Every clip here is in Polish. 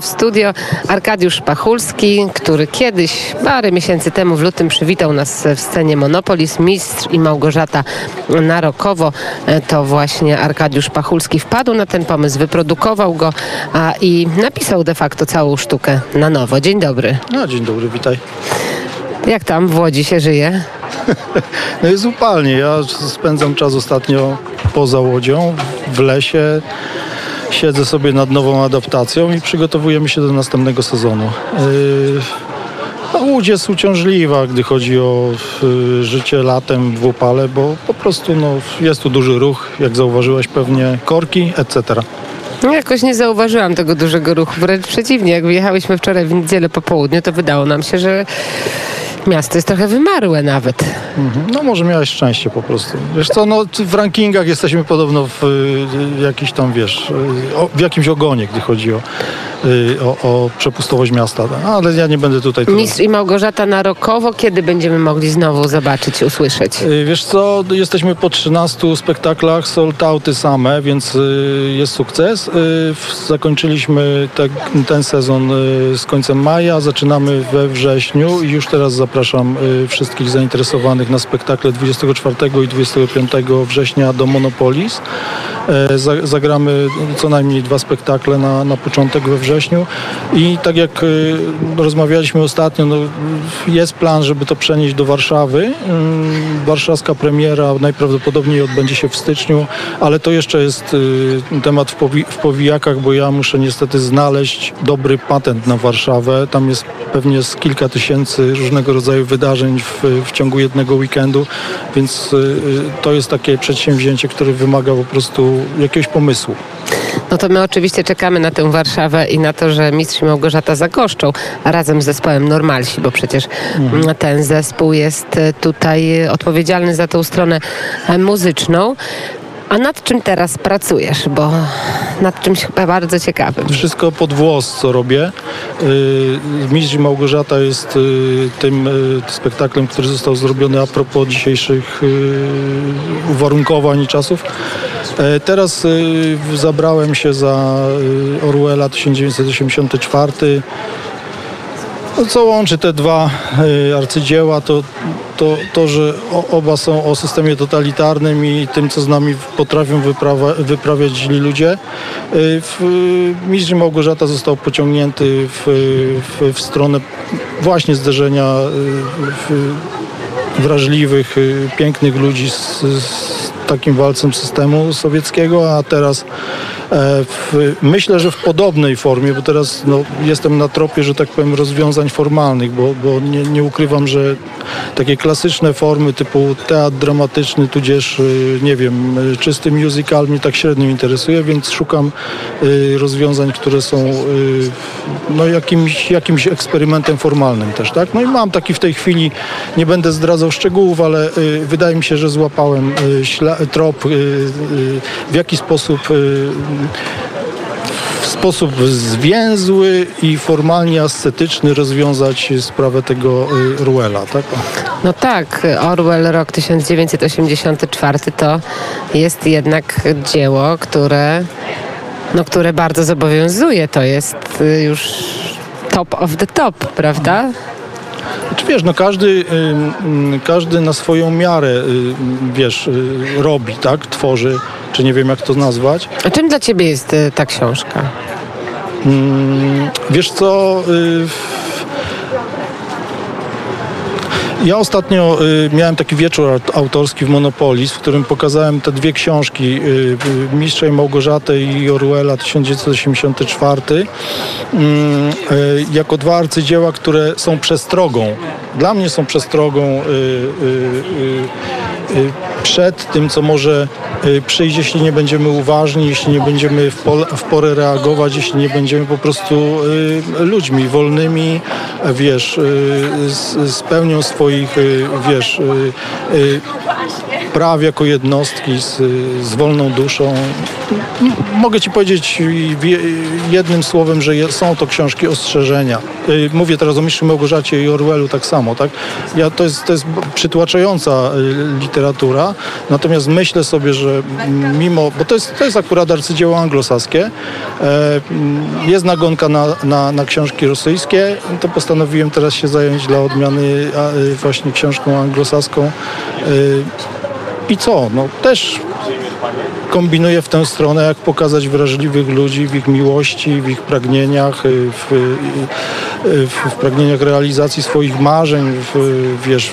W studio Arkadiusz Pachulski, który kiedyś, parę miesięcy temu w lutym przywitał nas w scenie Monopolis, mistrz i Małgorzata Narokowo. E, To właśnie Arkadiusz Pachulski wpadł na ten pomysł, wyprodukował go a, i napisał de facto całą sztukę na nowo. Dzień dobry. No, dzień dobry, witaj. Jak tam w Łodzi się żyje? No jest upalnie. Ja spędzam czas ostatnio poza Łodzią, w lesie. Siedzę sobie nad nową adaptacją i przygotowujemy się do następnego sezonu. Yy, no, Łódź jest uciążliwa, gdy chodzi o y, życie latem w upale, bo po prostu no, jest tu duży ruch, jak zauważyłeś pewnie, korki, etc. No, Jakoś nie zauważyłam tego dużego ruchu, wręcz przeciwnie. Jak wyjechałyśmy wczoraj w niedzielę po południu, to wydało nam się, że miasto jest trochę wymarłe nawet. Mhm. No może miałeś szczęście po prostu. Wiesz co, no w rankingach jesteśmy podobno w y, jakiś tam, wiesz, y, w jakimś ogonie, gdy chodzi o, y, o, o przepustowość miasta. No, Ale ja nie będę tutaj... Mistrz i Małgorzata Narokowo, kiedy będziemy mogli znowu zobaczyć, usłyszeć? Y, Wiesz co, jesteśmy po 13 spektaklach, sold outy same, więc y, jest sukces. Y, Zakończyliśmy te, ten sezon y, z końcem maja, zaczynamy we wrześniu i już teraz zapraszam y, wszystkich zainteresowanych na spektakle 24 i 25 września do Monopolis. E, za- Zagramy co najmniej dwa spektakle na, na początek we wrześniu i tak jak y, rozmawialiśmy ostatnio, no, jest plan, żeby to przenieść do Warszawy. Ym, Warszawska premiera najprawdopodobniej odbędzie się w styczniu, ale to jeszcze jest y, temat w, powi- w powijakach, bo ja muszę niestety znaleźć dobry patent na Warszawę. Tam jest pewnie z kilka tysięcy różnego rodzaju wydarzeń w, w ciągu jednego weekendu, więc to jest takie przedsięwzięcie, które wymaga po prostu jakiegoś pomysłu. No to my oczywiście czekamy na tę Warszawę i na to, że mistrz i Małgorzata zagoszczą razem z zespołem Normalsi, bo przecież mm, ten zespół jest e, tutaj e, odpowiedzialny za tą stronę e, muzyczną. A nad czym teraz pracujesz? Bo nad czymś chyba bardzo ciekawym. Wszystko pod włos, co robię. Mistrz Małgorzata jest tym spektaklem, który został zrobiony a propos dzisiejszych uwarunkowań i czasów. E, Teraz y, zabrałem się za y, Orwella 1984. No, co łączy te dwa arcydzieła, to, to, to że oba są o systemie totalitarnym i tym, co z nami potrafią wyprawa, wyprawiać źli ludzie. W, Mistrz Małgorzata został pociągnięty w, w, w stronę właśnie zderzenia w, wrażliwych, pięknych ludzi z, z takim walcem systemu sowieckiego, a teraz e, w, myślę, że w podobnej formie, bo teraz no, jestem na tropie, że tak powiem, rozwiązań formalnych, bo, bo nie, nie ukrywam, że takie klasyczne formy typu teatr dramatyczny, tudzież, y, nie wiem, czysty musical mnie tak średnio interesuje, więc szukam y, rozwiązań, które są y, no, jakimś, jakimś eksperymentem formalnym też, tak? No i mam taki w tej chwili, nie będę zdradzał szczegółów, ale wydaje mi się, że złapałem trop, w jaki sposób w sposób zwięzły i formalnie ascetyczny rozwiązać sprawę tego y, Ruela, tak? No tak, Orwell rok 1984 to jest jednak dzieło, które, no, które bardzo zobowiązuje. To jest y, już top of the top, prawda? Czy wiesz, no każdy, y, y, każdy na swoją miarę, wiesz, robi, tak? Tworzy, czy nie wiem jak to nazwać. A czym dla ciebie jest y, ta książka? Wiesz co, y, ja ostatnio y, miałem taki wieczór aut- autorski w Monopolis, w którym pokazałem te dwie książki, y, Mistrza i Małgorzatę i Orwella 1984, mm, y, jako dwa arcydzieła, które są przestrogą. Dla mnie są przestrogą przed tym, co może y, przyjść, jeśli nie będziemy uważni, jeśli nie będziemy w, porę reagować, jeśli nie będziemy po prostu y, ludźmi wolnymi, wiesz, y, z, pełnią swoich, y, wiesz, y, y, praw jako jednostki z, z wolną duszą. Mogę Ci powiedzieć jednym słowem, że są to książki ostrzeżenia. Y, Mówię teraz o Mistrzu Małgorzacie i Orwellu tak samo. Tak? Ja, to, jest, to jest przytłaczająca y, literatura, natomiast myślę sobie, że mimo, bo to jest, to jest akurat arcydzieło anglosaskie, e, jest nagonka na, na, na książki rosyjskie, to postanowiłem teraz się zająć dla odmiany y, właśnie książką anglosaską. Y, I co? No też kombinuję w tę stronę, jak pokazać wrażliwych ludzi w ich miłości, w ich pragnieniach, y, w, y, w, w pragnieniach realizacji swoich marzeń, w, wiesz,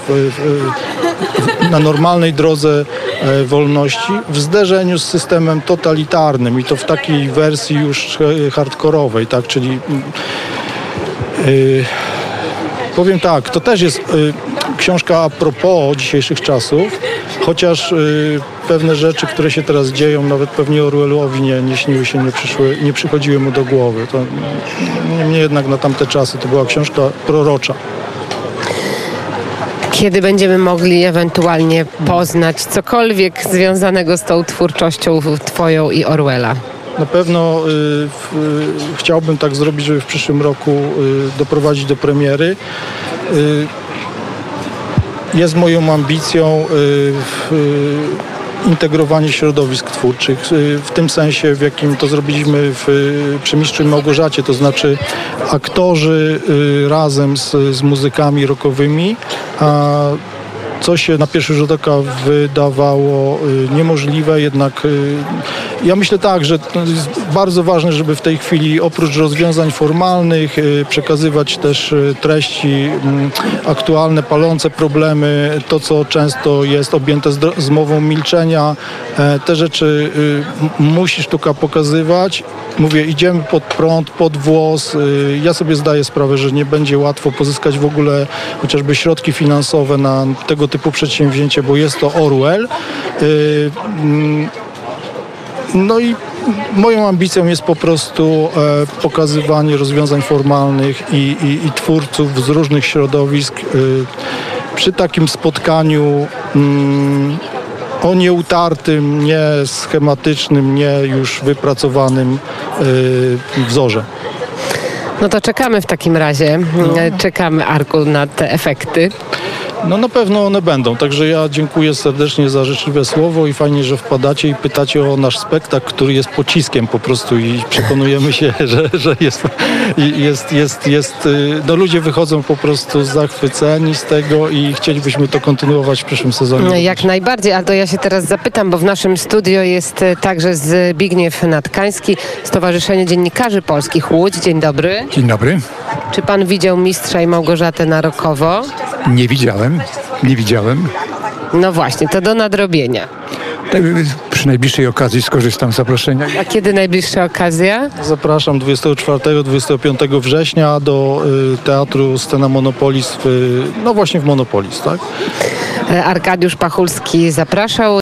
na normalnej drodze e, wolności, w zderzeniu z systemem totalitarnym i to w takiej wersji już e, hardkorowej, tak, czyli mm, y, Powiem tak, to też jest y, książka a propos dzisiejszych czasów, chociaż y, pewne rzeczy, które się teraz dzieją, nawet pewnie Orwellowi nie, nie śniły się, nie, przyszły, nie przychodziły mu do głowy. To, niemniej jednak na tamte czasy to była książka prorocza. Kiedy będziemy mogli ewentualnie poznać cokolwiek związanego z tą twórczością Twoją i Orwella? Na pewno y, y, chciałbym tak zrobić, żeby w przyszłym roku y, doprowadzić do premiery. Jest moją ambicją y, y, integrowanie środowisk twórczych, y, w tym sensie, w jakim to zrobiliśmy w, przy Mistrzu i Małgorzacie, to znaczy aktorzy razem z, z muzykami rockowymi, a co się na pierwszy rzut oka wydawało y, niemożliwe, jednak y, ja myślę tak, że jest bardzo ważne, żeby w tej chwili oprócz rozwiązań formalnych y, przekazywać też treści mm, aktualne, palące problemy, to co często jest objęte zmową milczenia. E, Te rzeczy musi sztuka pokazywać. Mówię, idziemy pod prąd, pod włos. Ja sobie zdaję sprawę, że nie będzie łatwo pozyskać w ogóle chociażby środki finansowe na tego typu przedsięwzięcie, bo jest to Orwell. Y, mm, no i moją ambicją jest po prostu e, pokazywanie rozwiązań formalnych i, i, i twórców z różnych środowisk e, przy takim spotkaniu mm, o nieutartym, nie schematycznym, nie już wypracowanym e, wzorze. No to czekamy w takim razie. Czekamy, Arku, na te efekty. No na pewno one będą, także ja dziękuję serdecznie za życzliwe słowo i fajnie, że wpadacie i pytacie o nasz spektakl, który jest pociskiem po prostu i przekonujemy się, że, że jest, jest, jest, jest, y, no ludzie wychodzą po prostu zachwyceni z tego i chcielibyśmy to kontynuować w przyszłym sezonie. Jak najbardziej, a to ja się teraz zapytam, bo w naszym studio jest e, także Zbigniew Natkański, Stowarzyszenie Dziennikarzy Polskich Łódź. Dzień dobry. Dzień dobry. Czy pan widział Mistrza i Małgorzatę Narokowo? Nie widziałem, nie widziałem. No właśnie, to do nadrobienia. Tak, Przy najbliższej okazji skorzystam z zaproszenia. A kiedy najbliższa okazja? Zapraszam 24-25 września do y, Teatru Scena Monopolis, w, no właśnie w Monopolis, tak? E, Arkadiusz Pachulski zapraszał.